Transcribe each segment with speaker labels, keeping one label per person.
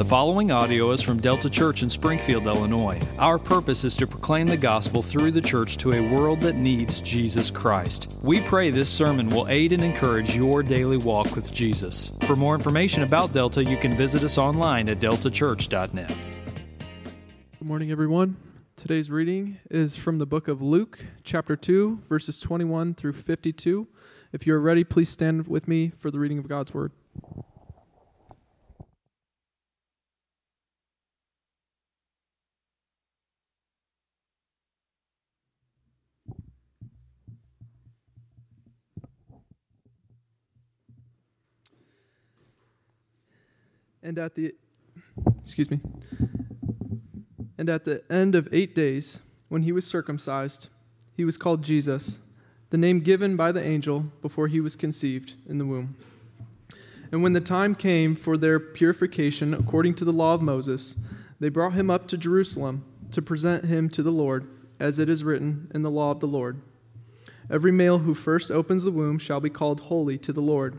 Speaker 1: The following audio is from Delta Church in Springfield, Illinois. Our purpose is to proclaim the gospel through the church to a world that needs Jesus Christ. We pray this sermon will aid and encourage your daily walk with Jesus. For more information about Delta, you can visit us online at deltachurch.net.
Speaker 2: Good morning, everyone. Today's reading is from the book of Luke, chapter 2, verses 21 through 52. If you are ready, please stand with me for the reading of God's word. And at the excuse me. And at the end of 8 days, when he was circumcised, he was called Jesus, the name given by the angel before he was conceived in the womb. And when the time came for their purification according to the law of Moses, they brought him up to Jerusalem to present him to the Lord, as it is written in the law of the Lord. Every male who first opens the womb shall be called holy to the Lord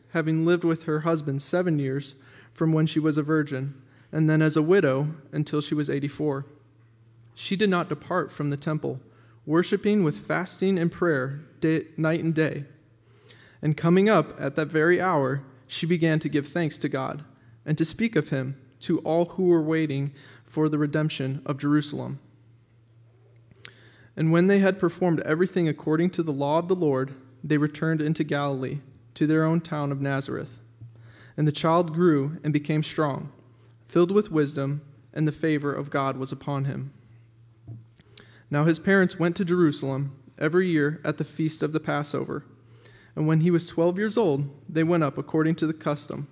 Speaker 2: having lived with her husband seven years from when she was a virgin, and then as a widow until she was 84. She did not depart from the temple, worshiping with fasting and prayer day, night and day. And coming up at that very hour, she began to give thanks to God and to speak of him to all who were waiting for the redemption of Jerusalem. And when they had performed everything according to the law of the Lord, they returned into Galilee to their own town of Nazareth. And the child grew and became strong, filled with wisdom, and the favor of God was upon him. Now his parents went to Jerusalem every year at the feast of the Passover. And when he was twelve years old, they went up according to the custom.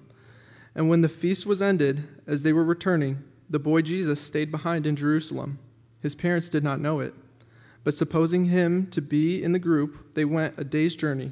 Speaker 2: And when the feast was ended, as they were returning, the boy Jesus stayed behind in Jerusalem. His parents did not know it. But supposing him to be in the group, they went a day's journey.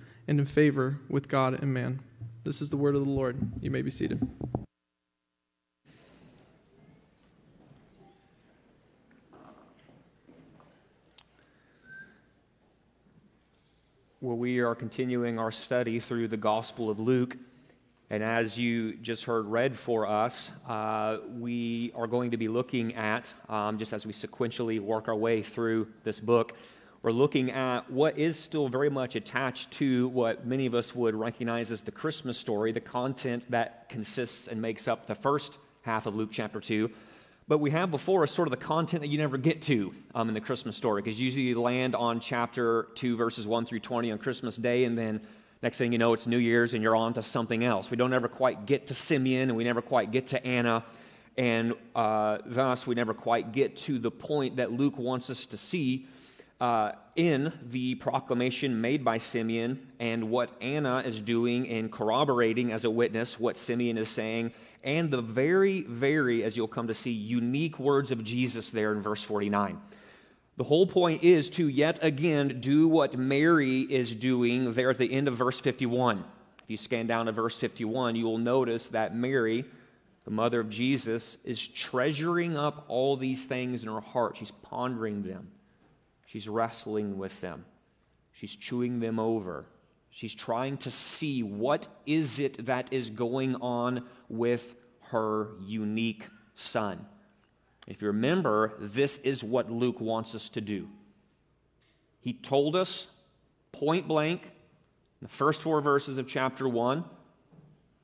Speaker 2: and in favor with God and man. This is the word of the Lord. You may be seated.
Speaker 3: Well, we are continuing our study through the Gospel of Luke. And as you just heard read for us, uh, we are going to be looking at, um, just as we sequentially work our way through this book, we're looking at what is still very much attached to what many of us would recognize as the Christmas story, the content that consists and makes up the first half of Luke chapter 2. But we have before us sort of the content that you never get to um, in the Christmas story, because usually you land on chapter 2, verses 1 through 20 on Christmas Day, and then next thing you know, it's New Year's and you're on to something else. We don't ever quite get to Simeon, and we never quite get to Anna, and uh, thus we never quite get to the point that Luke wants us to see uh, in the proclamation made by Simeon and what Anna is doing in corroborating as a witness what Simeon is saying, and the very, very, as you'll come to see, unique words of Jesus there in verse 49. The whole point is to yet again do what Mary is doing there at the end of verse 51. If you scan down to verse 51, you will notice that Mary, the mother of Jesus, is treasuring up all these things in her heart. She's pondering them. She's wrestling with them. She's chewing them over. She's trying to see what is it that is going on with her unique son. If you remember, this is what Luke wants us to do. He told us point blank in the first four verses of chapter 1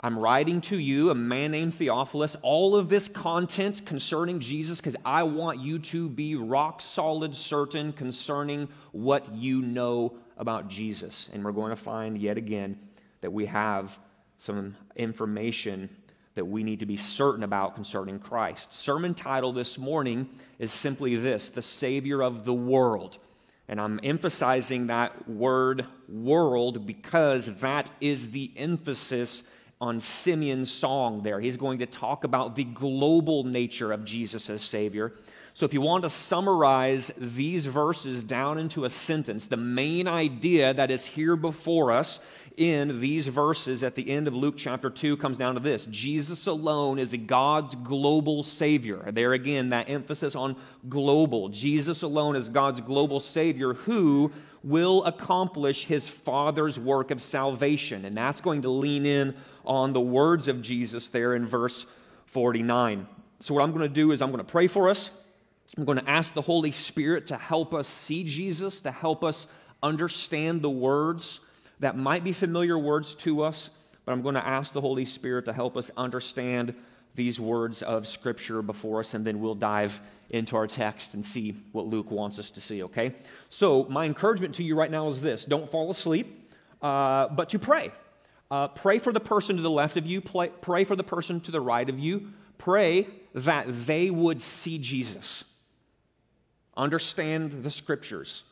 Speaker 3: I'm writing to you, a man named Theophilus, all of this content concerning Jesus because I want you to be rock solid certain concerning what you know about Jesus. And we're going to find yet again that we have some information that we need to be certain about concerning Christ. Sermon title this morning is simply this The Savior of the World. And I'm emphasizing that word world because that is the emphasis on Simeon's song there. He's going to talk about the global nature of Jesus as Savior. So, if you want to summarize these verses down into a sentence, the main idea that is here before us in these verses at the end of Luke chapter 2 comes down to this Jesus alone is God's global Savior. There again, that emphasis on global. Jesus alone is God's global Savior who will accomplish his Father's work of salvation. And that's going to lean in on the words of Jesus there in verse 49. So, what I'm going to do is I'm going to pray for us. I'm going to ask the Holy Spirit to help us see Jesus, to help us understand the words that might be familiar words to us, but I'm going to ask the Holy Spirit to help us understand these words of Scripture before us, and then we'll dive into our text and see what Luke wants us to see, okay? So, my encouragement to you right now is this don't fall asleep, uh, but to pray. Uh, pray for the person to the left of you, pray, pray for the person to the right of you. Pray that they would see Jesus, understand the Scriptures.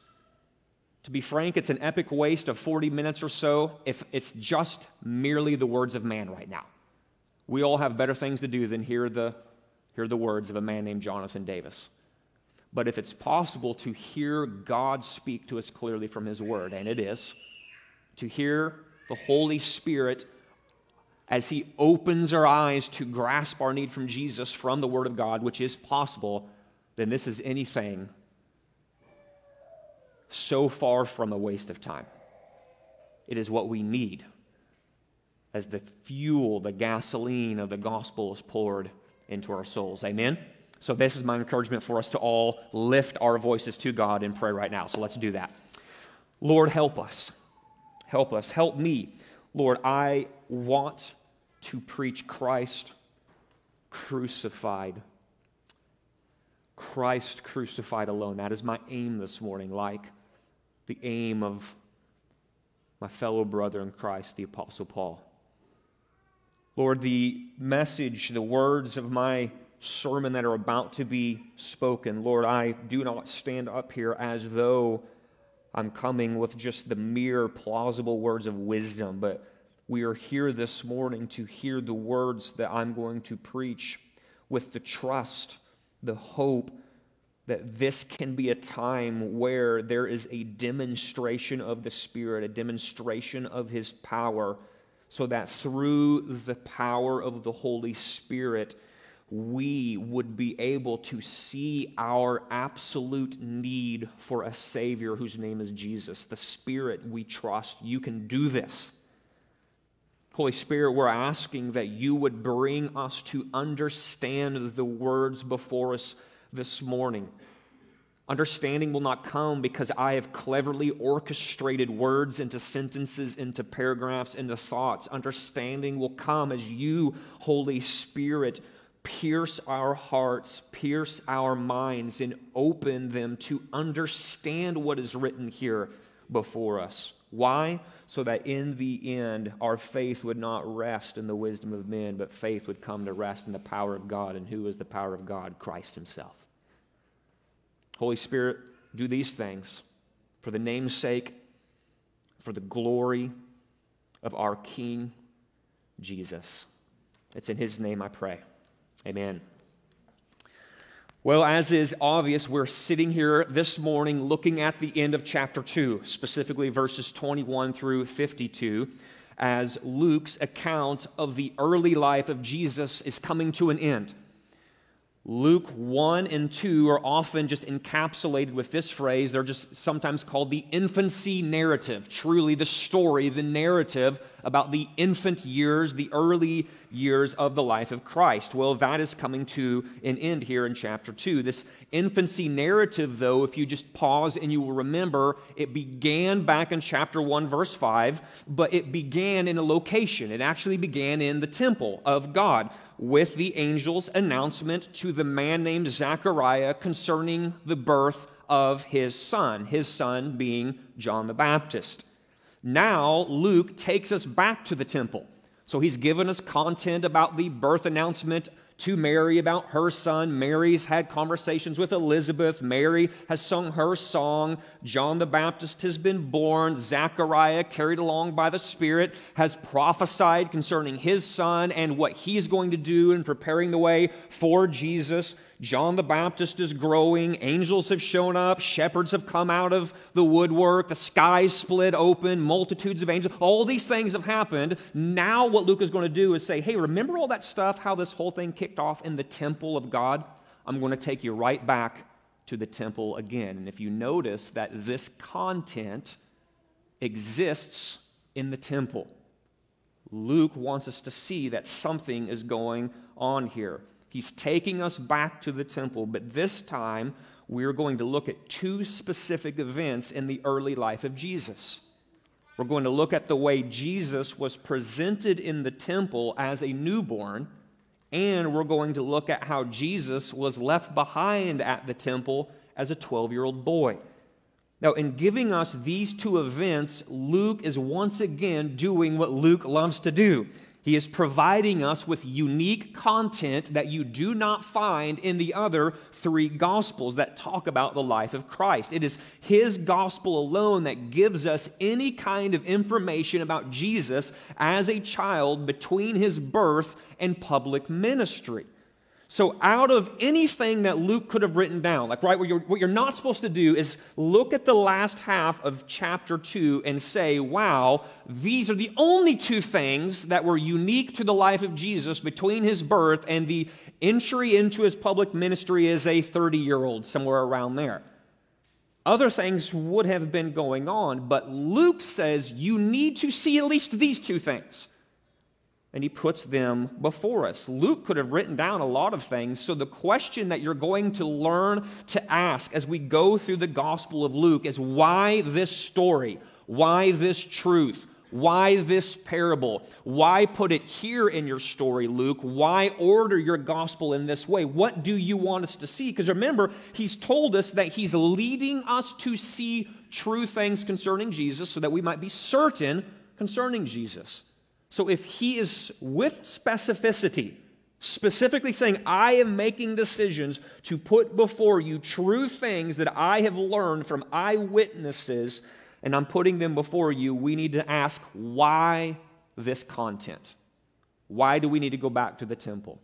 Speaker 3: To be frank, it's an epic waste of 40 minutes or so if it's just merely the words of man right now. We all have better things to do than hear the, hear the words of a man named Jonathan Davis. But if it's possible to hear God speak to us clearly from His Word, and it is, to hear the Holy Spirit as He opens our eyes to grasp our need from Jesus from the Word of God, which is possible, then this is anything so far from a waste of time. It is what we need as the fuel, the gasoline of the gospel is poured into our souls. Amen? So, this is my encouragement for us to all lift our voices to God in prayer right now. So, let's do that. Lord, help us. Help us. Help me. Lord, I want to preach Christ crucified. Christ crucified alone. That is my aim this morning, like the aim of my fellow brother in Christ, the Apostle Paul. Lord, the message, the words of my sermon that are about to be spoken, Lord, I do not stand up here as though I'm coming with just the mere plausible words of wisdom, but we are here this morning to hear the words that I'm going to preach with the trust, the hope that this can be a time where there is a demonstration of the Spirit, a demonstration of His power so that through the power of the Holy Spirit, we would be able to see our absolute need for a Savior whose name is Jesus. The Spirit we trust. You can do this. Holy Spirit, we're asking that you would bring us to understand the words before us this morning. Understanding will not come because I have cleverly orchestrated words into sentences, into paragraphs, into thoughts. Understanding will come as you, Holy Spirit, pierce our hearts, pierce our minds, and open them to understand what is written here before us. Why? So that in the end, our faith would not rest in the wisdom of men, but faith would come to rest in the power of God. And who is the power of God? Christ Himself. Holy Spirit, do these things for the name's sake, for the glory of our King, Jesus. It's in His name I pray. Amen. Well, as is obvious, we're sitting here this morning looking at the end of chapter 2, specifically verses 21 through 52, as Luke's account of the early life of Jesus is coming to an end. Luke 1 and 2 are often just encapsulated with this phrase. They're just sometimes called the infancy narrative, truly the story, the narrative about the infant years, the early years of the life of Christ. Well, that is coming to an end here in chapter 2. This infancy narrative, though, if you just pause and you will remember, it began back in chapter 1, verse 5, but it began in a location. It actually began in the temple of God with the angel's announcement to the man named Zechariah concerning the birth of his son, his son being John the Baptist. Now, Luke takes us back to the temple. So he's given us content about the birth announcement to Mary about her son. Mary's had conversations with Elizabeth. Mary has sung her song. John the Baptist has been born. Zechariah, carried along by the Spirit, has prophesied concerning his son and what he's going to do in preparing the way for Jesus. John the Baptist is growing. Angels have shown up. Shepherds have come out of the woodwork. The sky split open. Multitudes of angels. All these things have happened. Now, what Luke is going to do is say, hey, remember all that stuff, how this whole thing kicked off in the temple of God? I'm going to take you right back to the temple again. And if you notice that this content exists in the temple, Luke wants us to see that something is going on here. He's taking us back to the temple, but this time we're going to look at two specific events in the early life of Jesus. We're going to look at the way Jesus was presented in the temple as a newborn, and we're going to look at how Jesus was left behind at the temple as a 12 year old boy. Now, in giving us these two events, Luke is once again doing what Luke loves to do. He is providing us with unique content that you do not find in the other three gospels that talk about the life of Christ. It is his gospel alone that gives us any kind of information about Jesus as a child between his birth and public ministry. So, out of anything that Luke could have written down, like, right, what you're, what you're not supposed to do is look at the last half of chapter 2 and say, wow, these are the only two things that were unique to the life of Jesus between his birth and the entry into his public ministry as a 30 year old, somewhere around there. Other things would have been going on, but Luke says you need to see at least these two things and he puts them before us. Luke could have written down a lot of things. So, the question that you're going to learn to ask as we go through the Gospel of Luke is why this story? Why this truth? Why this parable? Why put it here in your story, Luke? Why order your gospel in this way? What do you want us to see? Because remember, he's told us that he's leading us to see true things concerning Jesus so that we might be certain concerning Jesus. So if he is with specificity, specifically saying, I am making decisions to put before you true things that I have learned from eyewitnesses, and I'm putting them before you, we need to ask why this content? Why do we need to go back to the temple?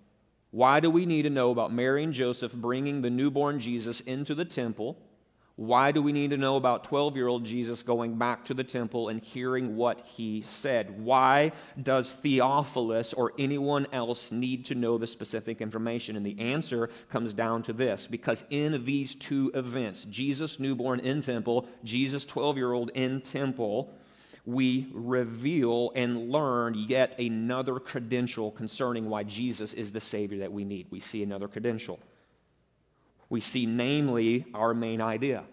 Speaker 3: Why do we need to know about Mary and Joseph bringing the newborn Jesus into the temple? Why do we need to know about 12 year old Jesus going back to the temple and hearing what he said? Why does Theophilus or anyone else need to know the specific information? And the answer comes down to this because in these two events, Jesus newborn in temple, Jesus 12 year old in temple, we reveal and learn yet another credential concerning why Jesus is the Savior that we need. We see another credential. We see, namely, our main idea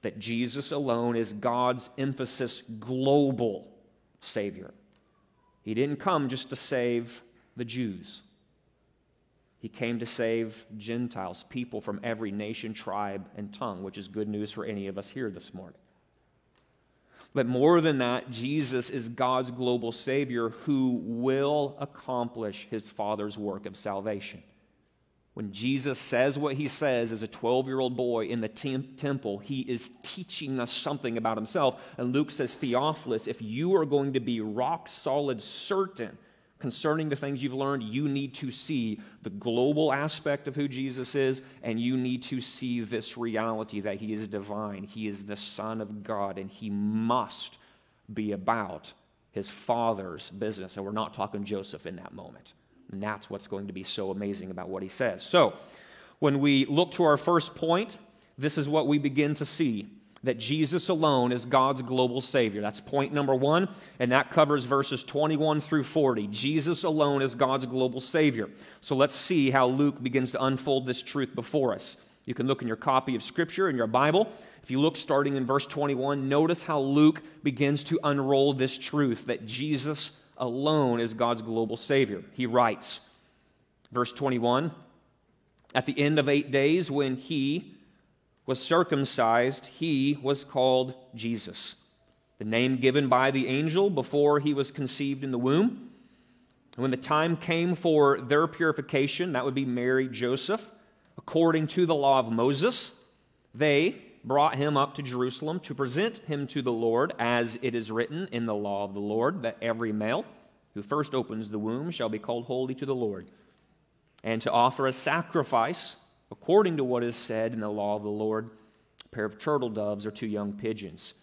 Speaker 3: that Jesus alone is God's emphasis global Savior. He didn't come just to save the Jews. He came to save Gentiles, people from every nation, tribe, and tongue, which is good news for any of us here this morning. But more than that, Jesus is God's global Savior who will accomplish his Father's work of salvation. When Jesus says what he says as a 12 year old boy in the temple, he is teaching us something about himself. And Luke says, Theophilus, if you are going to be rock solid certain concerning the things you've learned, you need to see the global aspect of who Jesus is, and you need to see this reality that he is divine. He is the Son of God, and he must be about his Father's business. And we're not talking Joseph in that moment. And that's what's going to be so amazing about what he says. So, when we look to our first point, this is what we begin to see that Jesus alone is God's global Savior. That's point number one, and that covers verses 21 through 40. Jesus alone is God's global Savior. So let's see how Luke begins to unfold this truth before us. You can look in your copy of Scripture in your Bible. If you look starting in verse 21, notice how Luke begins to unroll this truth that Jesus alone is God's global Savior. He writes, verse 21 At the end of eight days, when he was circumcised, he was called Jesus, the name given by the angel before he was conceived in the womb. And when the time came for their purification, that would be Mary, Joseph, according to the law of Moses, they brought him up to Jerusalem to present him to the Lord, as it is written in the law of the Lord, that every male who first opens the womb shall be called holy to the Lord, and to offer a sacrifice according to what is said in the law of the Lord, a pair of turtle doves or two young pigeons.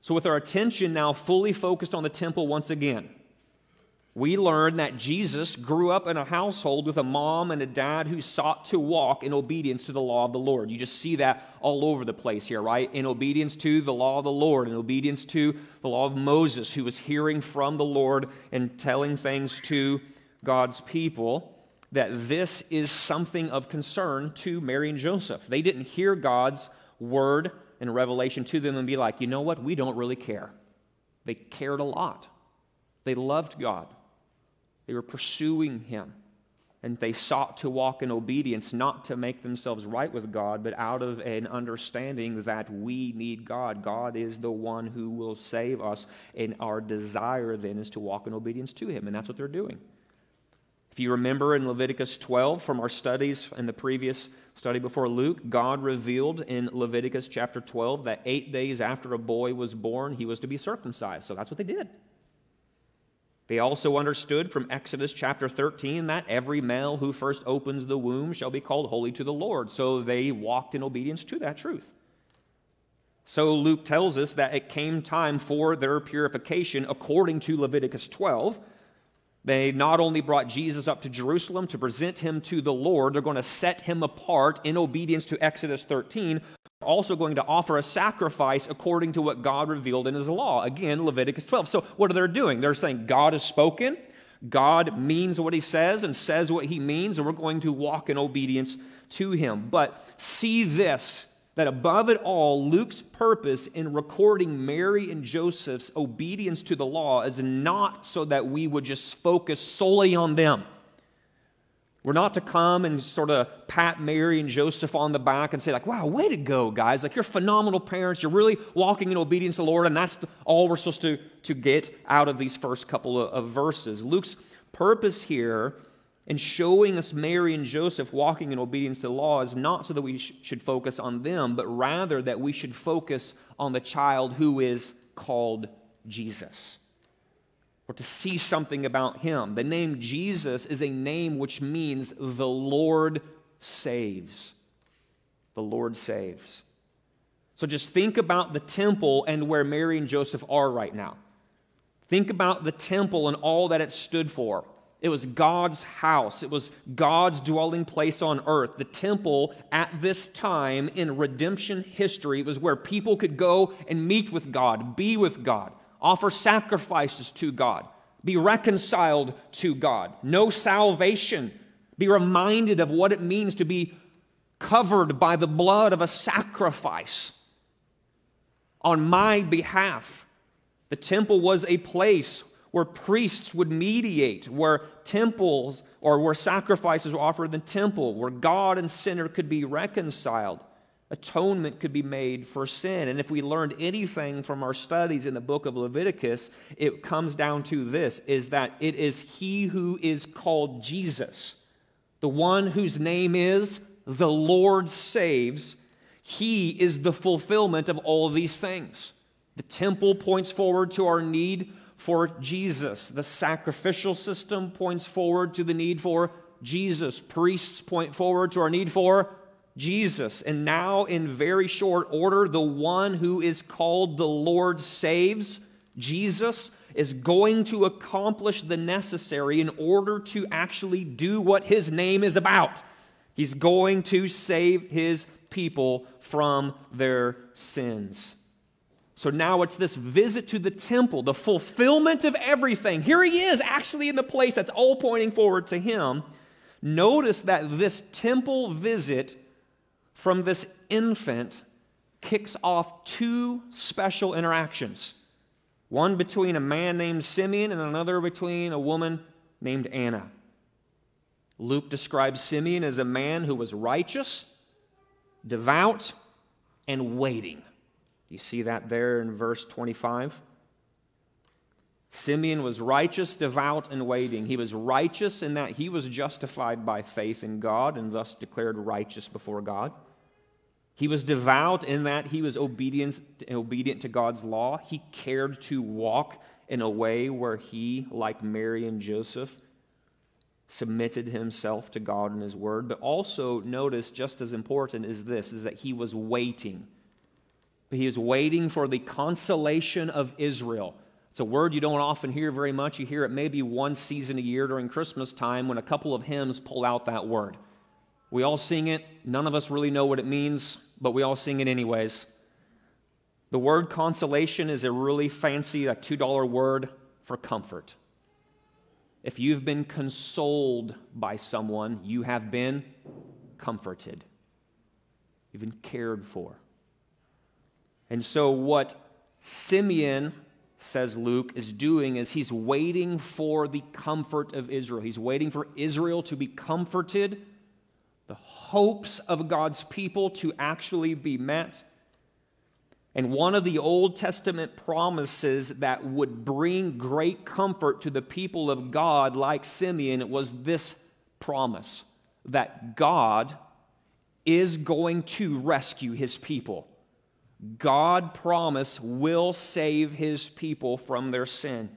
Speaker 3: So, with our attention now fully focused on the temple once again, we learn that Jesus grew up in a household with a mom and a dad who sought to walk in obedience to the law of the Lord. You just see that all over the place here, right? In obedience to the law of the Lord, in obedience to the law of Moses, who was hearing from the Lord and telling things to God's people, that this is something of concern to Mary and Joseph. They didn't hear God's word and revelation to them and be like, you know what? We don't really care. They cared a lot. They loved God. They were pursuing Him. And they sought to walk in obedience, not to make themselves right with God, but out of an understanding that we need God. God is the one who will save us. And our desire then is to walk in obedience to Him. And that's what they're doing. If you remember in Leviticus 12 from our studies in the previous study before Luke, God revealed in Leviticus chapter 12 that eight days after a boy was born, he was to be circumcised. So that's what they did. They also understood from Exodus chapter 13 that every male who first opens the womb shall be called holy to the Lord. So they walked in obedience to that truth. So Luke tells us that it came time for their purification according to Leviticus 12. They not only brought Jesus up to Jerusalem to present him to the Lord, they're going to set him apart in obedience to Exodus 13, also going to offer a sacrifice according to what God revealed in his law. Again, Leviticus 12. So, what are they doing? They're saying God has spoken, God means what he says and says what he means, and we're going to walk in obedience to him. But see this that above it all, Luke's purpose in recording Mary and Joseph's obedience to the law is not so that we would just focus solely on them. We're not to come and sort of pat Mary and Joseph on the back and say, like, wow, way to go, guys. Like, you're phenomenal parents. You're really walking in obedience to the Lord. And that's all we're supposed to, to get out of these first couple of, of verses. Luke's purpose here in showing us Mary and Joseph walking in obedience to the law is not so that we sh- should focus on them, but rather that we should focus on the child who is called Jesus or to see something about him. The name Jesus is a name which means the Lord saves. The Lord saves. So just think about the temple and where Mary and Joseph are right now. Think about the temple and all that it stood for. It was God's house. It was God's dwelling place on earth. The temple at this time in redemption history was where people could go and meet with God, be with God, offer sacrifices to God, be reconciled to God, know salvation, be reminded of what it means to be covered by the blood of a sacrifice on my behalf. The temple was a place where priests would mediate, where temples or where sacrifices were offered in the temple, where God and sinner could be reconciled. Atonement could be made for sin. And if we learned anything from our studies in the book of Leviticus, it comes down to this is that it is he who is called Jesus, the one whose name is the Lord saves. He is the fulfillment of all of these things. The temple points forward to our need for Jesus. The sacrificial system points forward to the need for Jesus. Priests point forward to our need for Jesus. And now, in very short order, the one who is called the Lord saves, Jesus, is going to accomplish the necessary in order to actually do what his name is about. He's going to save his people from their sins. So now it's this visit to the temple, the fulfillment of everything. Here he is, actually in the place that's all pointing forward to him. Notice that this temple visit from this infant kicks off two special interactions one between a man named Simeon and another between a woman named Anna. Luke describes Simeon as a man who was righteous, devout, and waiting. You see that there in verse 25? Simeon was righteous, devout, and waiting. He was righteous in that he was justified by faith in God and thus declared righteous before God. He was devout in that he was obedient, obedient to God's law. He cared to walk in a way where he, like Mary and Joseph, submitted himself to God and his word. But also notice, just as important is this, is that he was waiting he is waiting for the consolation of Israel. It's a word you don't often hear very much. You hear it maybe one season a year during Christmas time when a couple of hymns pull out that word. We all sing it. None of us really know what it means, but we all sing it anyways. The word consolation is a really fancy, a $2 word for comfort. If you've been consoled by someone, you have been comforted. You've been cared for. And so, what Simeon, says Luke, is doing is he's waiting for the comfort of Israel. He's waiting for Israel to be comforted, the hopes of God's people to actually be met. And one of the Old Testament promises that would bring great comfort to the people of God, like Simeon, was this promise that God is going to rescue his people. God promise will save his people from their sin.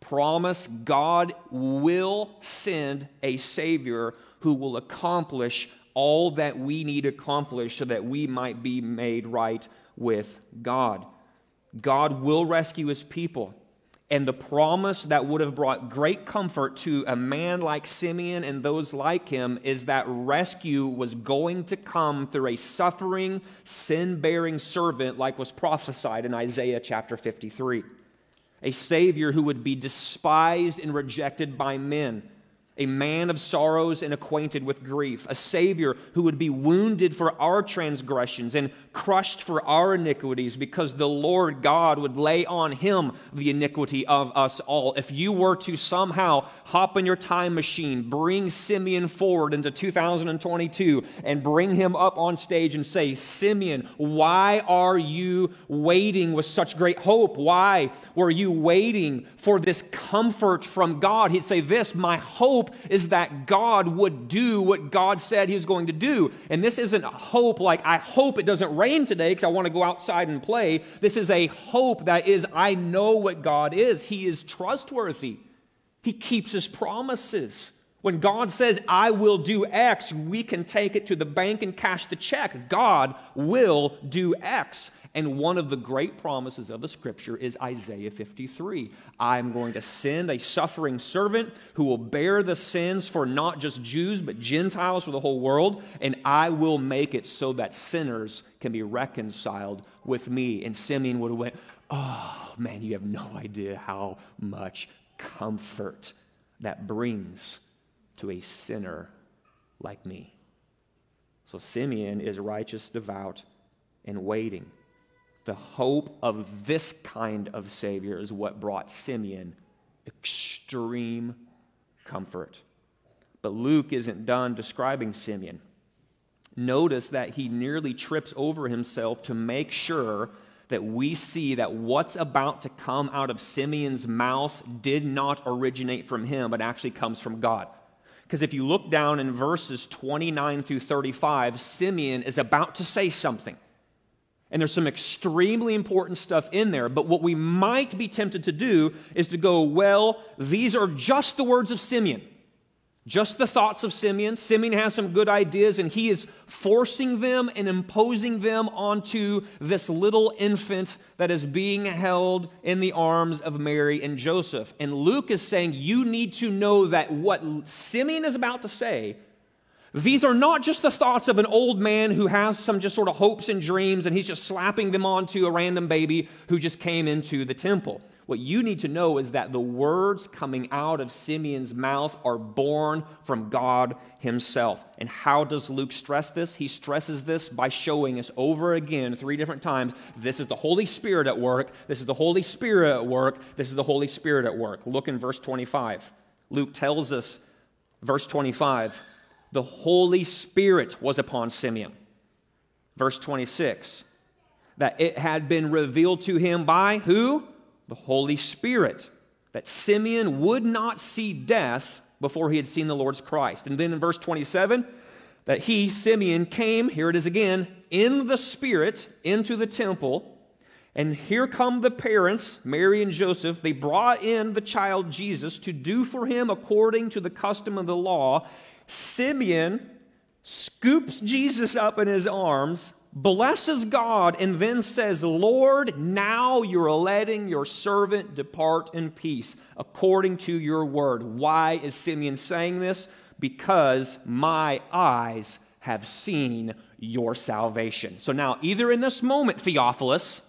Speaker 3: Promise God will send a Savior who will accomplish all that we need accomplished so that we might be made right with God. God will rescue his people and the promise that would have brought great comfort to a man like Simeon and those like him is that rescue was going to come through a suffering, sin bearing servant, like was prophesied in Isaiah chapter 53. A Savior who would be despised and rejected by men a man of sorrows and acquainted with grief, a Savior who would be wounded for our transgressions and crushed for our iniquities, because the Lord God would lay on him the iniquity of us all. If you were to somehow hop in your time machine, bring Simeon forward into 2022, and bring him up on stage and say, Simeon, why are you waiting with such great hope? Why were you waiting for this comfort from God? He'd say, This, my hope is that God would do what God said he was going to do. And this isn't a hope like, I hope it doesn't rain today because I want to go outside and play. This is a hope that is, I know what God is. He is trustworthy, He keeps His promises. When God says, I will do X, we can take it to the bank and cash the check. God will do X. And one of the great promises of the scripture is Isaiah 53. I'm going to send a suffering servant who will bear the sins for not just Jews, but Gentiles for the whole world. And I will make it so that sinners can be reconciled with me. And Simeon would have went, Oh, man, you have no idea how much comfort that brings to a sinner like me. So Simeon is righteous, devout, and waiting. The hope of this kind of Savior is what brought Simeon extreme comfort. But Luke isn't done describing Simeon. Notice that he nearly trips over himself to make sure that we see that what's about to come out of Simeon's mouth did not originate from him, but actually comes from God. Because if you look down in verses 29 through 35, Simeon is about to say something. And there's some extremely important stuff in there. But what we might be tempted to do is to go, well, these are just the words of Simeon. Just the thoughts of Simeon. Simeon has some good ideas, and he is forcing them and imposing them onto this little infant that is being held in the arms of Mary and Joseph. And Luke is saying, You need to know that what Simeon is about to say these are not just the thoughts of an old man who has some just sort of hopes and dreams and he's just slapping them onto a random baby who just came into the temple. What you need to know is that the words coming out of Simeon's mouth are born from God himself. And how does Luke stress this? He stresses this by showing us over again, three different times, this is the Holy Spirit at work, this is the Holy Spirit at work, this is the Holy Spirit at work. Look in verse 25. Luke tells us, verse 25, the Holy Spirit was upon Simeon. Verse 26, that it had been revealed to him by who? The Holy Spirit. That Simeon would not see death before he had seen the Lord's Christ. And then in verse 27, that he, Simeon, came, here it is again, in the Spirit into the temple. And here come the parents, Mary and Joseph. They brought in the child Jesus to do for him according to the custom of the law. Simeon scoops Jesus up in his arms, blesses God, and then says, Lord, now you're letting your servant depart in peace according to your word. Why is Simeon saying this? Because my eyes have seen your salvation. So now, either in this moment, Theophilus,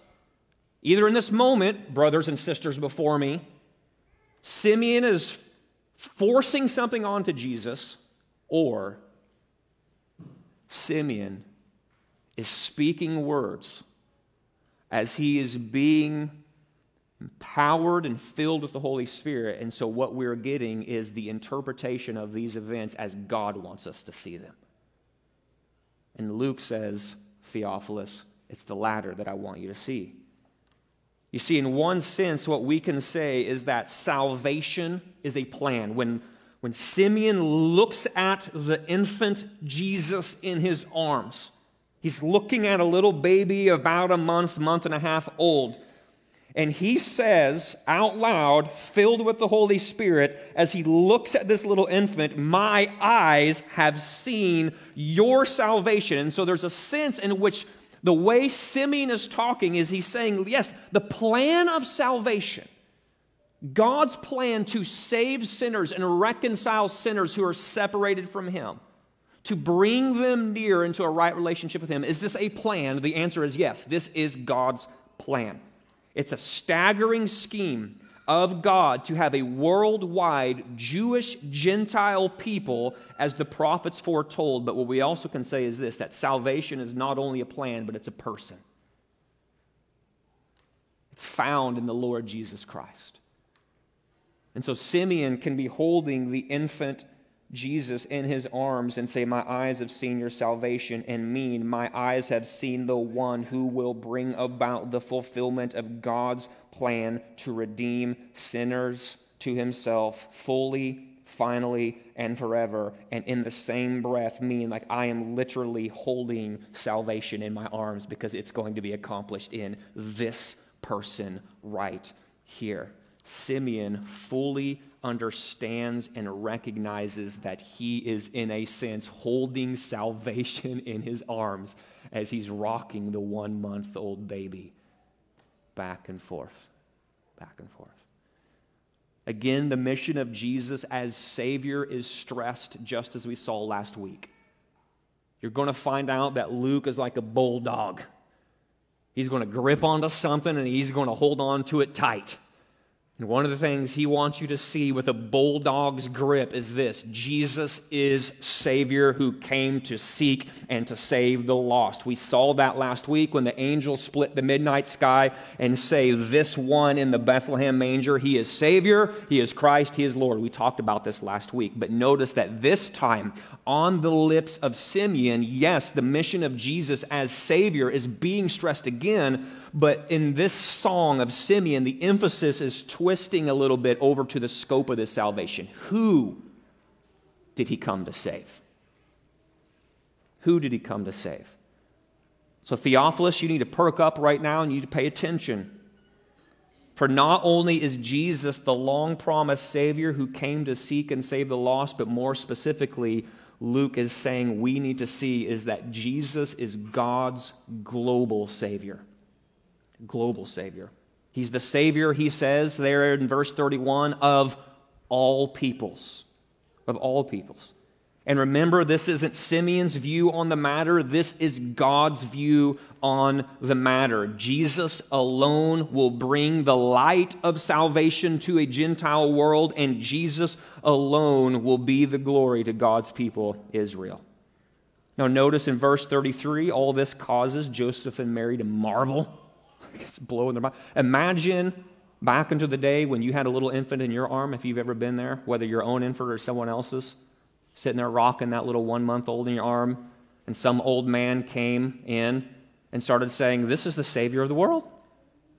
Speaker 3: either in this moment, brothers and sisters before me, Simeon is forcing something onto Jesus or Simeon is speaking words as he is being empowered and filled with the Holy Spirit. And so, what we're getting is the interpretation of these events as God wants us to see them. And Luke says, Theophilus, it's the latter that I want you to see. You see, in one sense, what we can say is that salvation is a plan. When when Simeon looks at the infant Jesus in his arms, he's looking at a little baby about a month, month and a half old. And he says out loud, filled with the Holy Spirit, as he looks at this little infant, My eyes have seen your salvation. And so there's a sense in which the way Simeon is talking is he's saying, Yes, the plan of salvation God's plan to save sinners and reconcile sinners who are separated from Him, to bring them near into a right relationship with Him, is this a plan? The answer is yes. This is God's plan. It's a staggering scheme of God to have a worldwide Jewish Gentile people as the prophets foretold. But what we also can say is this that salvation is not only a plan, but it's a person. It's found in the Lord Jesus Christ. And so Simeon can be holding the infant Jesus in his arms and say, My eyes have seen your salvation, and mean, My eyes have seen the one who will bring about the fulfillment of God's plan to redeem sinners to himself fully, finally, and forever. And in the same breath, mean, like I am literally holding salvation in my arms because it's going to be accomplished in this person right here. Simeon fully understands and recognizes that he is, in a sense, holding salvation in his arms as he's rocking the one month old baby back and forth, back and forth. Again, the mission of Jesus as Savior is stressed just as we saw last week. You're going to find out that Luke is like a bulldog. He's going to grip onto something and he's going to hold on to it tight. And one of the things he wants you to see with a bulldog's grip is this Jesus is Savior who came to seek and to save the lost. We saw that last week when the angels split the midnight sky and say, This one in the Bethlehem manger, he is Savior, he is Christ, he is Lord. We talked about this last week. But notice that this time, on the lips of Simeon, yes, the mission of Jesus as Savior is being stressed again but in this song of Simeon, the emphasis is twisting a little bit over to the scope of this salvation. Who did he come to save? Who did he come to save? So, Theophilus, you need to perk up right now and you need to pay attention. For not only is Jesus the long promised Savior who came to seek and save the lost, but more specifically, Luke is saying we need to see is that Jesus is God's global Savior global Savior. He's the Savior, he says there in verse 31, of all peoples. Of all peoples. And remember, this isn't Simeon's view on the matter, this is God's view on the matter. Jesus alone will bring the light of salvation to a Gentile world, and Jesus alone will be the glory to God's people, Israel. Now, notice in verse 33, all this causes Joseph and Mary to marvel it's blowing their mind. Imagine back into the day when you had a little infant in your arm, if you've ever been there, whether your own infant or someone else's, sitting there rocking that little one month old in your arm, and some old man came in and started saying, This is the Savior of the world.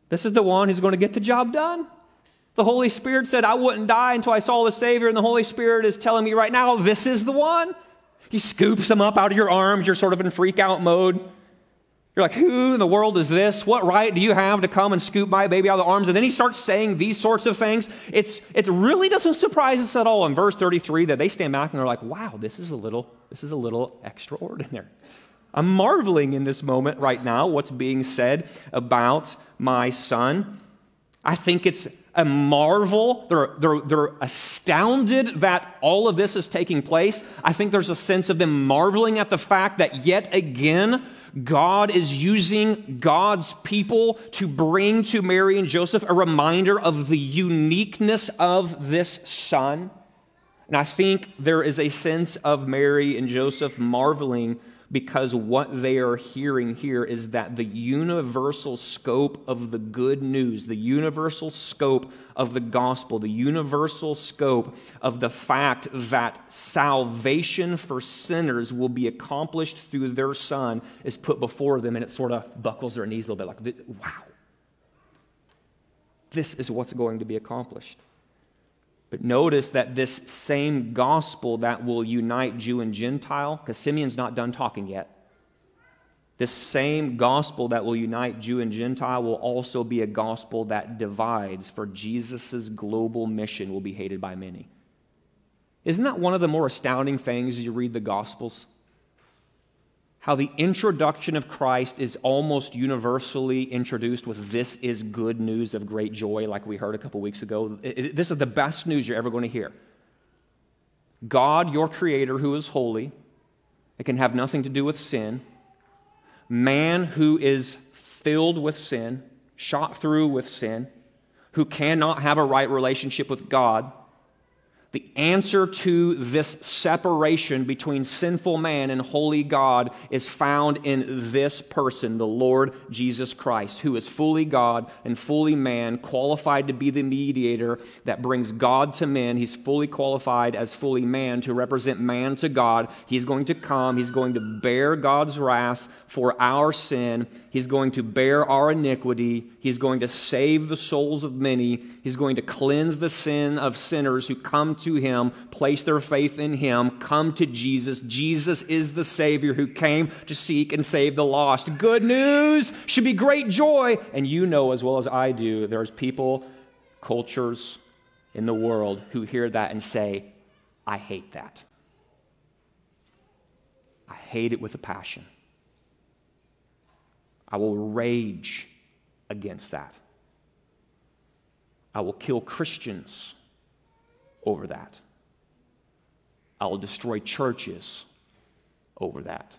Speaker 3: This is the one who's going to get the job done. The Holy Spirit said, I wouldn't die until I saw the Savior, and the Holy Spirit is telling me right now, this is the one. He scoops him up out of your arms. You're sort of in freak out mode. You're like, who in the world is this? What right do you have to come and scoop my baby out of the arms? And then he starts saying these sorts of things. It's, it really doesn't surprise us at all in verse 33 that they stand back and they're like, wow, this is a little, this is a little extraordinary. I'm marveling in this moment right now what's being said about my son. I think it's a marvel. They're, they're, they're astounded that all of this is taking place. I think there's a sense of them marveling at the fact that yet again, God is using God's people to bring to Mary and Joseph a reminder of the uniqueness of this son. And I think there is a sense of Mary and Joseph marveling because what they are hearing here is that the universal scope of the good news, the universal scope of the gospel, the universal scope of the fact that salvation for sinners will be accomplished through their son is put before them, and it sort of buckles their knees a little bit like, wow, this is what's going to be accomplished. But notice that this same gospel that will unite Jew and Gentile, because Simeon's not done talking yet, this same gospel that will unite Jew and Gentile will also be a gospel that divides, for Jesus' global mission will be hated by many. Isn't that one of the more astounding things as you read the Gospels? How the introduction of Christ is almost universally introduced with this is good news of great joy, like we heard a couple weeks ago. This is the best news you're ever going to hear. God, your creator, who is holy, it can have nothing to do with sin. Man who is filled with sin, shot through with sin, who cannot have a right relationship with God the answer to this separation between sinful man and holy God is found in this person, the Lord Jesus Christ, who is fully God and fully man, qualified to be the mediator that brings God to men. He's fully qualified as fully man to represent man to God. He's going to come, he's going to bear God's wrath for our sin, he's going to bear our iniquity, he's going to save the souls of many, he's going to cleanse the sin of sinners who come to him, place their faith in him, come to Jesus. Jesus is the Savior who came to seek and save the lost. Good news should be great joy. And you know as well as I do, there's people cultures in the world who hear that and say, I hate that. I hate it with a passion. I will rage against that. I will kill Christians over that. I will destroy churches over that.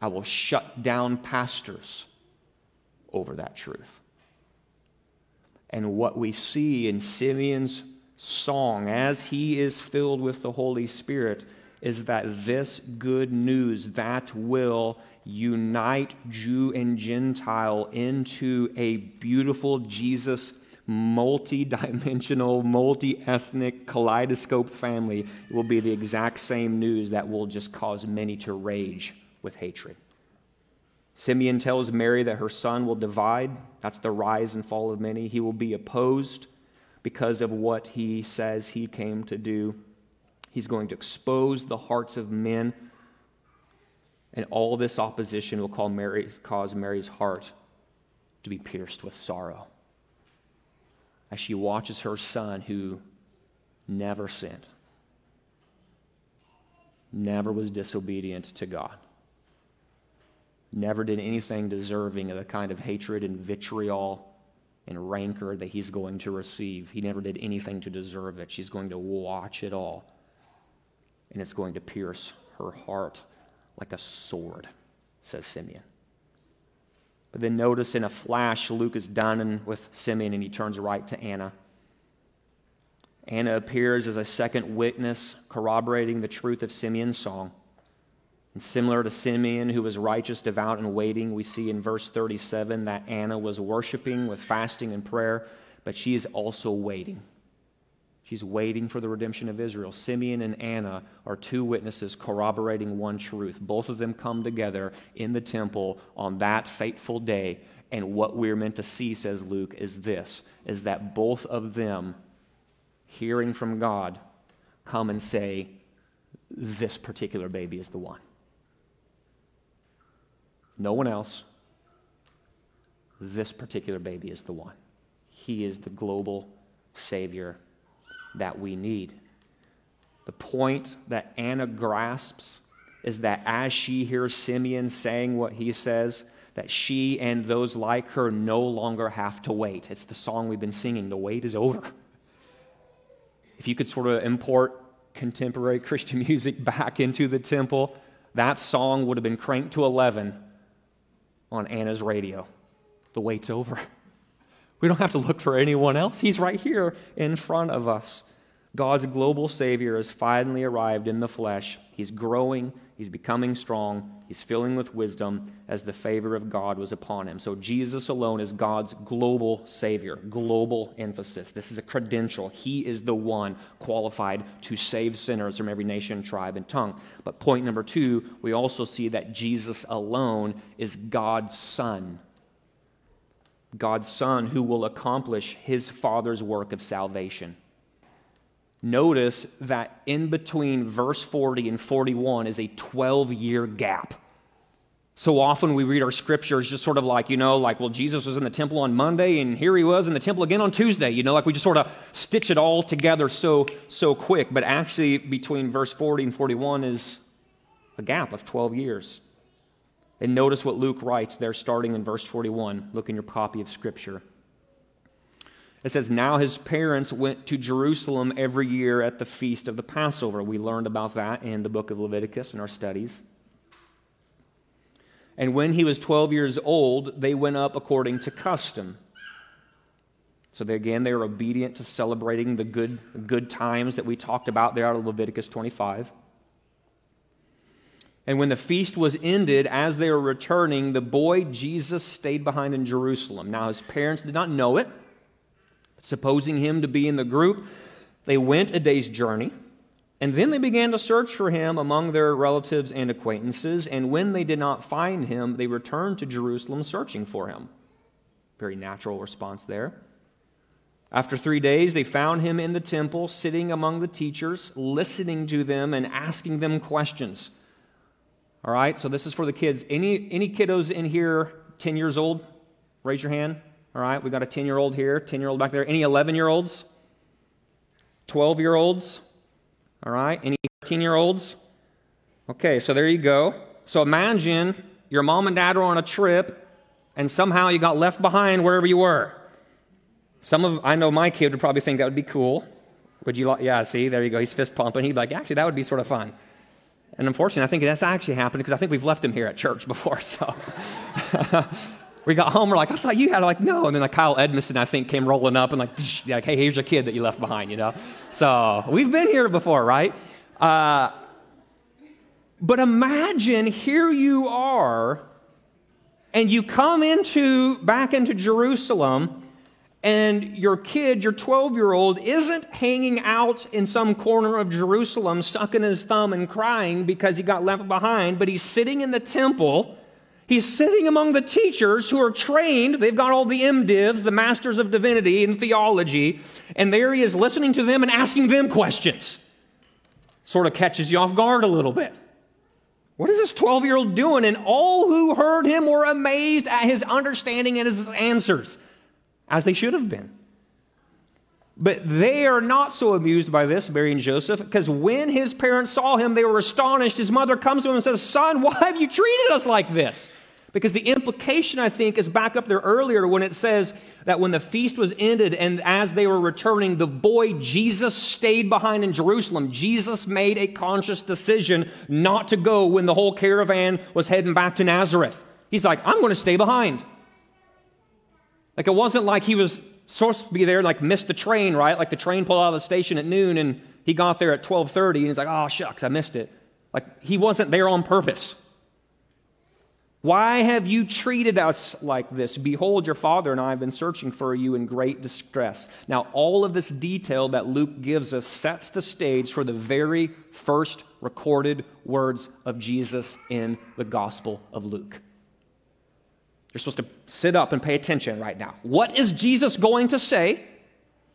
Speaker 3: I will shut down pastors over that truth. And what we see in Simeon's song as he is filled with the Holy Spirit is that this good news that will unite Jew and Gentile into a beautiful Jesus multi dimensional, multi ethnic kaleidoscope family will be the exact same news that will just cause many to rage with hatred. Simeon tells Mary that her son will divide. That's the rise and fall of many. He will be opposed because of what he says he came to do. He's going to expose the hearts of men. And all this opposition will cause Mary's, cause Mary's heart to be pierced with sorrow as she watches her son who never sinned, never was disobedient to God, never did anything deserving of the kind of hatred and vitriol and rancor that he's going to receive. He never did anything to deserve it. She's going to watch it all, and it's going to pierce her heart like a sword, says Simeon. But then notice in a flash, Luke is done with Simeon and he turns right to Anna. Anna appears as a second witness corroborating the truth of Simeon's song. And similar to Simeon, who was righteous, devout, and waiting, we see in verse 37 that Anna was worshiping with fasting and prayer, but she is also waiting. She's waiting for the redemption of Israel. Simeon and Anna are two witnesses corroborating one truth. Both of them come together in the temple on that fateful day. And what we're meant to see, says Luke, is this is that both of them, hearing from God, come and say, This particular baby is the one. No one else. This particular baby is the one. He is the global Savior that we need. The point that Anna grasps is that as she hears Simeon saying what he says, that she and those like her no longer have to wait. It's the song we've been singing, The Wait is Over. If you could sort of import contemporary Christian music back into the temple, that song would have been cranked to 11 on Anna's radio. The wait's over. We don't have to look for anyone else. He's right here in front of us. God's global Savior has finally arrived in the flesh. He's growing, he's becoming strong, he's filling with wisdom as the favor of God was upon him. So, Jesus alone is God's global Savior, global emphasis. This is a credential. He is the one qualified to save sinners from every nation, tribe, and tongue. But, point number two, we also see that Jesus alone is God's Son. God's Son who will accomplish his Father's work of salvation. Notice that in between verse 40 and 41 is a 12 year gap. So often we read our scriptures just sort of like, you know, like, well, Jesus was in the temple on Monday and here he was in the temple again on Tuesday. You know, like we just sort of stitch it all together so, so quick. But actually, between verse 40 and 41 is a gap of 12 years. And notice what Luke writes there, starting in verse 41. Look in your copy of Scripture. It says, Now his parents went to Jerusalem every year at the feast of the Passover. We learned about that in the book of Leviticus in our studies. And when he was 12 years old, they went up according to custom. So they, again, they were obedient to celebrating the good, good times that we talked about there out of Leviticus 25. And when the feast was ended, as they were returning, the boy Jesus stayed behind in Jerusalem. Now, his parents did not know it. Supposing him to be in the group, they went a day's journey. And then they began to search for him among their relatives and acquaintances. And when they did not find him, they returned to Jerusalem searching for him. Very natural response there. After three days, they found him in the temple, sitting among the teachers, listening to them and asking them questions. All right, so this is for the kids. Any, any kiddos in here 10 years old? Raise your hand. All right, we got a 10 year old here, 10 year old back there. Any 11 year olds? 12 year olds? All right, any 13 year olds? Okay, so there you go. So imagine your mom and dad are on a trip and somehow you got left behind wherever you were. Some of, I know my kid would probably think that would be cool. Would you like, yeah, see, there you go. He's fist pumping. He'd be like, actually, that would be sort of fun. And unfortunately, I think that's actually happened because I think we've left him here at church before. So we got home, we're like, I thought you had, like, no. And then like Kyle Edmondson, I think, came rolling up and like, like, hey, here's your kid that you left behind, you know? So we've been here before, right? Uh, but imagine here you are, and you come into back into Jerusalem and your kid, your 12 year old, isn't hanging out in some corner of Jerusalem, sucking his thumb and crying because he got left behind, but he's sitting in the temple. He's sitting among the teachers who are trained. They've got all the MDivs, the masters of divinity and theology, and there he is listening to them and asking them questions. Sort of catches you off guard a little bit. What is this 12 year old doing? And all who heard him were amazed at his understanding and his answers as they should have been. But they are not so amused by this, Mary and Joseph, because when his parents saw him, they were astonished. His mother comes to him and says, Son, why have you treated us like this? Because the implication, I think, is back up there earlier when it says that when the feast was ended and as they were returning, the boy Jesus stayed behind in Jerusalem. Jesus made a conscious decision not to go when the whole caravan was heading back to Nazareth. He's like, I'm going to stay behind. Like it wasn't like he was supposed to be there, like missed the train, right? Like the train pulled out of the station at noon and he got there at 12:30 and he's like, "Oh shucks, I missed it." Like he wasn't there on purpose. Why have you treated us like this? Behold, your father and I have been searching for you in great distress. Now, all of this detail that Luke gives us sets the stage for the very first recorded words of Jesus in the Gospel of Luke. You're supposed to sit up and pay attention right now. What is Jesus going to say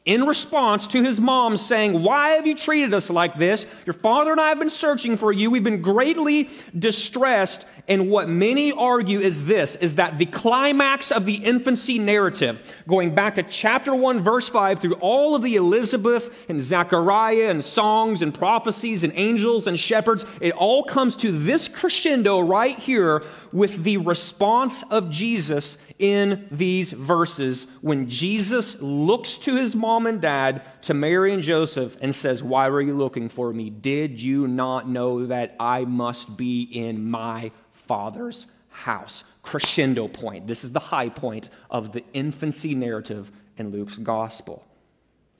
Speaker 3: in response to his mom saying, Why have you treated us like this? Your father and I have been searching for you. We've been greatly distressed. And what many argue is this is that the climax of the infancy narrative, going back to chapter 1, verse 5, through all of the Elizabeth and Zechariah and songs and prophecies and angels and shepherds, it all comes to this crescendo right here with the response of Jesus in these verses when Jesus looks to his mom and dad, to Mary and Joseph, and says, Why were you looking for me? Did you not know that I must be in my Father's house? Crescendo point. This is the high point of the infancy narrative in Luke's gospel.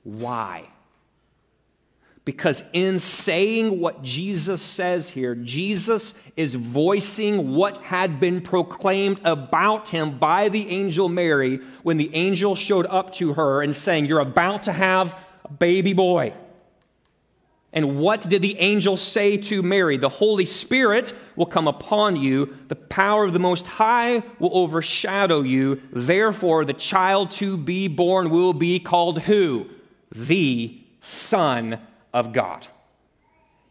Speaker 3: Why? Because in saying what Jesus says here, Jesus is voicing what had been proclaimed about him by the angel Mary when the angel showed up to her and saying, You're about to have a baby boy. And what did the angel say to Mary? The Holy Spirit will come upon you, the power of the Most High will overshadow you. Therefore, the child to be born will be called who? The Son of God.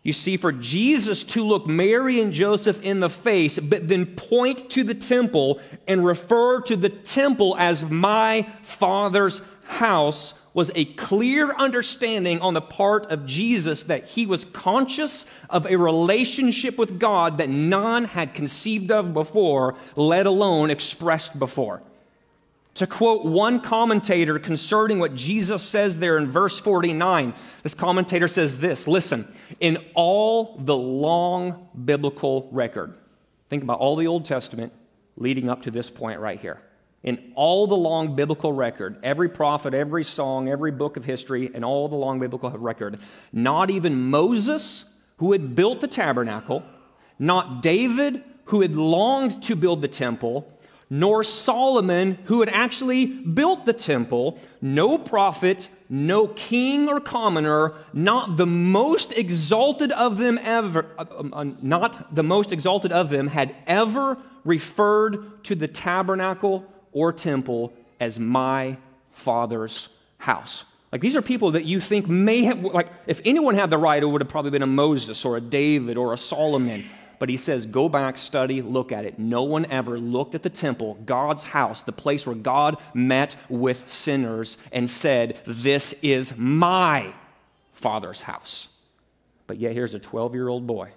Speaker 3: You see, for Jesus to look Mary and Joseph in the face, but then point to the temple and refer to the temple as my father's house was a clear understanding on the part of Jesus that he was conscious of a relationship with God that none had conceived of before, let alone expressed before. To quote one commentator concerning what Jesus says there in verse 49, this commentator says this listen, in all the long biblical record, think about all the Old Testament leading up to this point right here. In all the long biblical record, every prophet, every song, every book of history, and all the long biblical record, not even Moses, who had built the tabernacle, not David, who had longed to build the temple, nor Solomon, who had actually built the temple, no prophet, no king or commoner, not the most exalted of them ever, uh, um, uh, not the most exalted of them had ever referred to the tabernacle or temple as my father's house. Like these are people that you think may have, like if anyone had the right, it would have probably been a Moses or a David or a Solomon But he says, go back, study, look at it. No one ever looked at the temple, God's house, the place where God met with sinners, and said, This is my father's house. But yet here's a 12 year old boy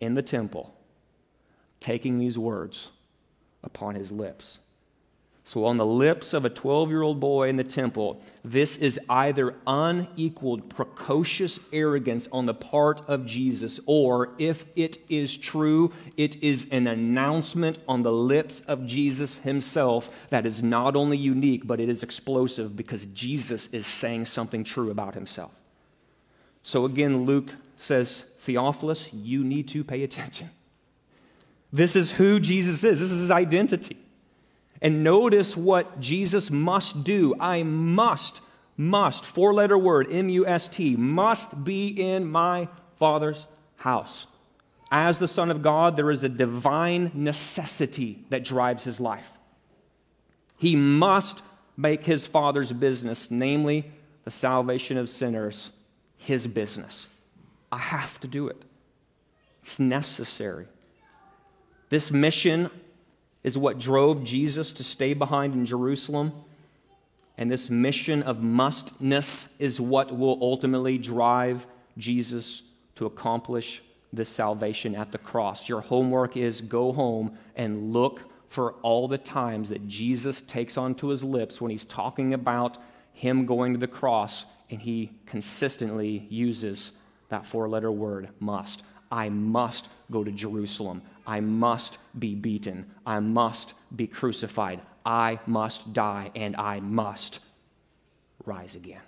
Speaker 3: in the temple taking these words upon his lips. So, on the lips of a 12 year old boy in the temple, this is either unequaled, precocious arrogance on the part of Jesus, or if it is true, it is an announcement on the lips of Jesus himself that is not only unique, but it is explosive because Jesus is saying something true about himself. So, again, Luke says, Theophilus, you need to pay attention. This is who Jesus is, this is his identity. And notice what Jesus must do. I must, must, four letter word, M U S T, must be in my Father's house. As the Son of God, there is a divine necessity that drives his life. He must make his Father's business, namely the salvation of sinners, his business. I have to do it, it's necessary. This mission is what drove Jesus to stay behind in Jerusalem. And this mission of mustness is what will ultimately drive Jesus to accomplish this salvation at the cross. Your homework is go home and look for all the times that Jesus takes onto his lips when he's talking about him going to the cross, and he consistently uses that four letter word, must. I must go to Jerusalem. I must be beaten. I must be crucified. I must die, and I must rise again.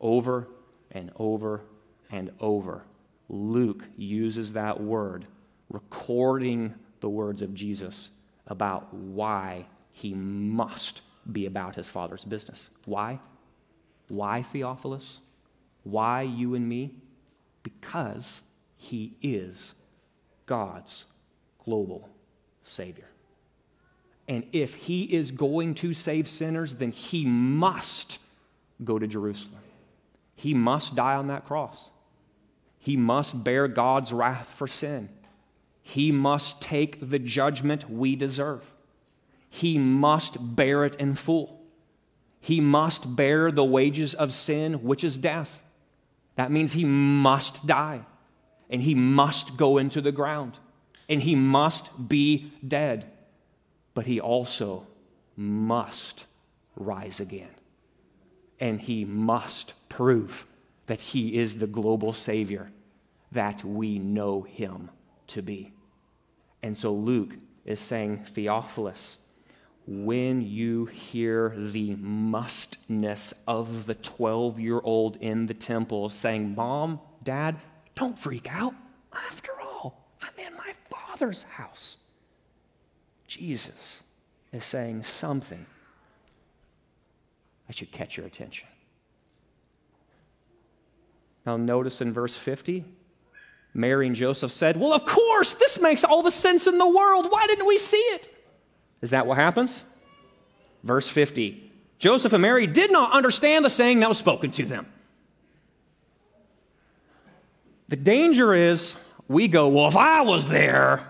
Speaker 3: Over and over and over, Luke uses that word, recording the words of Jesus about why he must be about his Father's business. Why? Why, Theophilus? Why you and me? Because he is God's global Savior. And if He is going to save sinners, then He must go to Jerusalem. He must die on that cross. He must bear God's wrath for sin. He must take the judgment we deserve. He must bear it in full. He must bear the wages of sin, which is death. That means he must die and he must go into the ground and he must be dead. But he also must rise again. And he must prove that he is the global Savior that we know him to be. And so Luke is saying, Theophilus, when you hear the mustness of the 12 year old in the temple saying, Mom, Dad, don't freak out. After all, I'm in my Father's house. Jesus is saying something that should catch your attention. Now, notice in verse 50, Mary and Joseph said, Well, of course, this makes all the sense in the world. Why didn't we see it? Is that what happens? Verse 50 Joseph and Mary did not understand the saying that was spoken to them. The danger is we go, well, if I was there,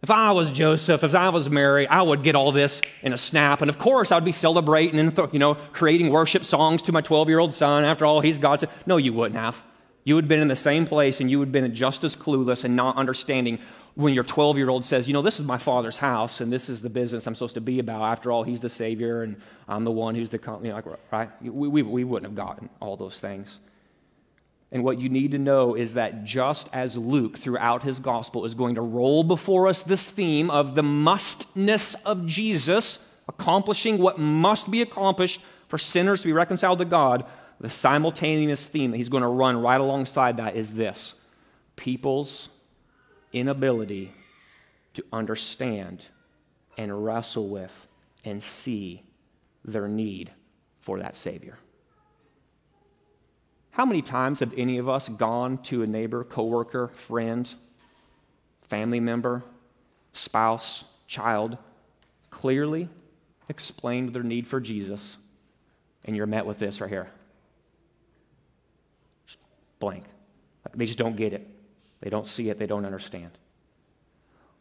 Speaker 3: if I was Joseph, if I was Mary, I would get all this in a snap. And of course, I'd be celebrating and, you know, creating worship songs to my 12 year old son. After all, he's God's. No, you wouldn't have. You would have been in the same place and you would have been just as clueless and not understanding when your 12 year old says, you know, this is my father's house and this is the business I'm supposed to be about. After all, he's the Savior and I'm the one who's the, you know, right? We, we, we wouldn't have gotten all those things. And what you need to know is that just as Luke, throughout his gospel, is going to roll before us this theme of the mustness of Jesus, accomplishing what must be accomplished for sinners to be reconciled to God, the simultaneous theme that he's going to run right alongside that is this people's inability to understand and wrestle with and see their need for that Savior. How many times have any of us gone to a neighbor, coworker, friend, family member, spouse, child, clearly explained their need for Jesus, and you're met with this right here? Blank. They just don't get it. They don't see it, they don't understand.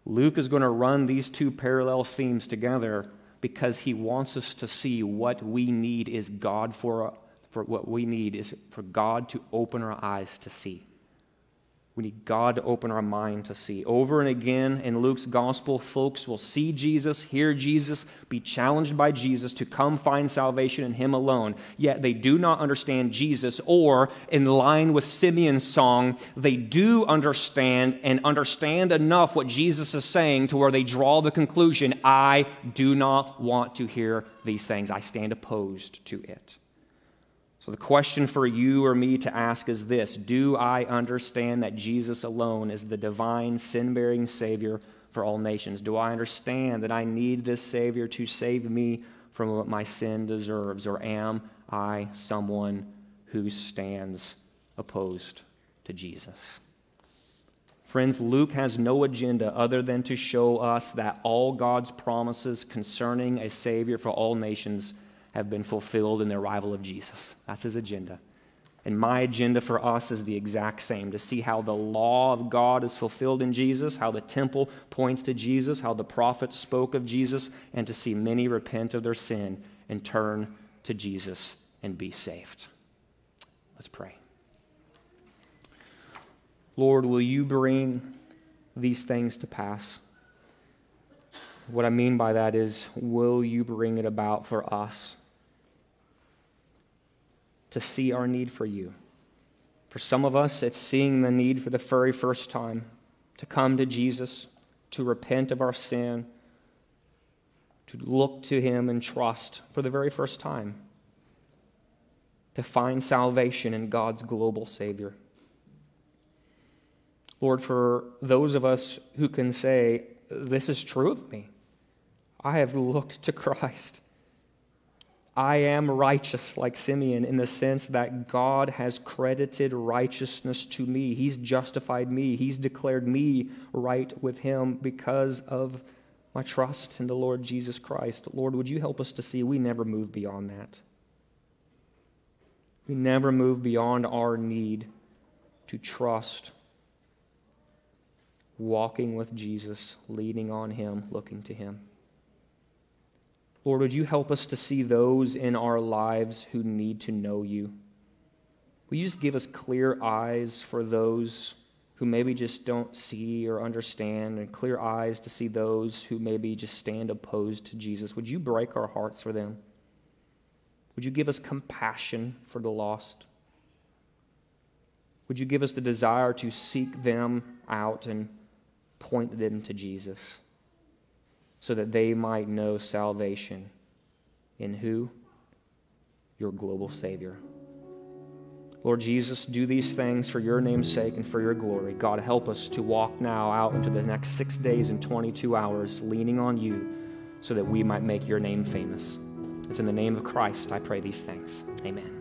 Speaker 3: Luke is going to run these two parallel themes together because he wants us to see what we need is God for, for what we need is for God to open our eyes to see. We need God to open our mind to see. Over and again in Luke's gospel, folks will see Jesus, hear Jesus, be challenged by Jesus to come find salvation in Him alone. Yet they do not understand Jesus, or in line with Simeon's song, they do understand and understand enough what Jesus is saying to where they draw the conclusion I do not want to hear these things. I stand opposed to it. So, the question for you or me to ask is this Do I understand that Jesus alone is the divine, sin bearing Savior for all nations? Do I understand that I need this Savior to save me from what my sin deserves? Or am I someone who stands opposed to Jesus? Friends, Luke has no agenda other than to show us that all God's promises concerning a Savior for all nations have been fulfilled in the arrival of Jesus. That's his agenda. And my agenda for us is the exact same to see how the law of God is fulfilled in Jesus, how the temple points to Jesus, how the prophets spoke of Jesus, and to see many repent of their sin and turn to Jesus and be saved. Let's pray. Lord, will you bring these things to pass? What I mean by that is, will you bring it about for us? To see our need for you. For some of us, it's seeing the need for the very first time to come to Jesus, to repent of our sin, to look to Him and trust for the very first time, to find salvation in God's global Savior. Lord, for those of us who can say, This is true of me, I have looked to Christ. I am righteous, like Simeon, in the sense that God has credited righteousness to me. He's justified me. He's declared me right with Him because of my trust in the Lord Jesus Christ. Lord, would you help us to see we never move beyond that? We never move beyond our need to trust, walking with Jesus, leaning on Him, looking to Him. Lord, would you help us to see those in our lives who need to know you? Will you just give us clear eyes for those who maybe just don't see or understand, and clear eyes to see those who maybe just stand opposed to Jesus? Would you break our hearts for them? Would you give us compassion for the lost? Would you give us the desire to seek them out and point them to Jesus? So that they might know salvation in who? Your global Savior. Lord Jesus, do these things for your name's sake and for your glory. God, help us to walk now out into the next six days and 22 hours, leaning on you so that we might make your name famous. It's in the name of Christ I pray these things. Amen.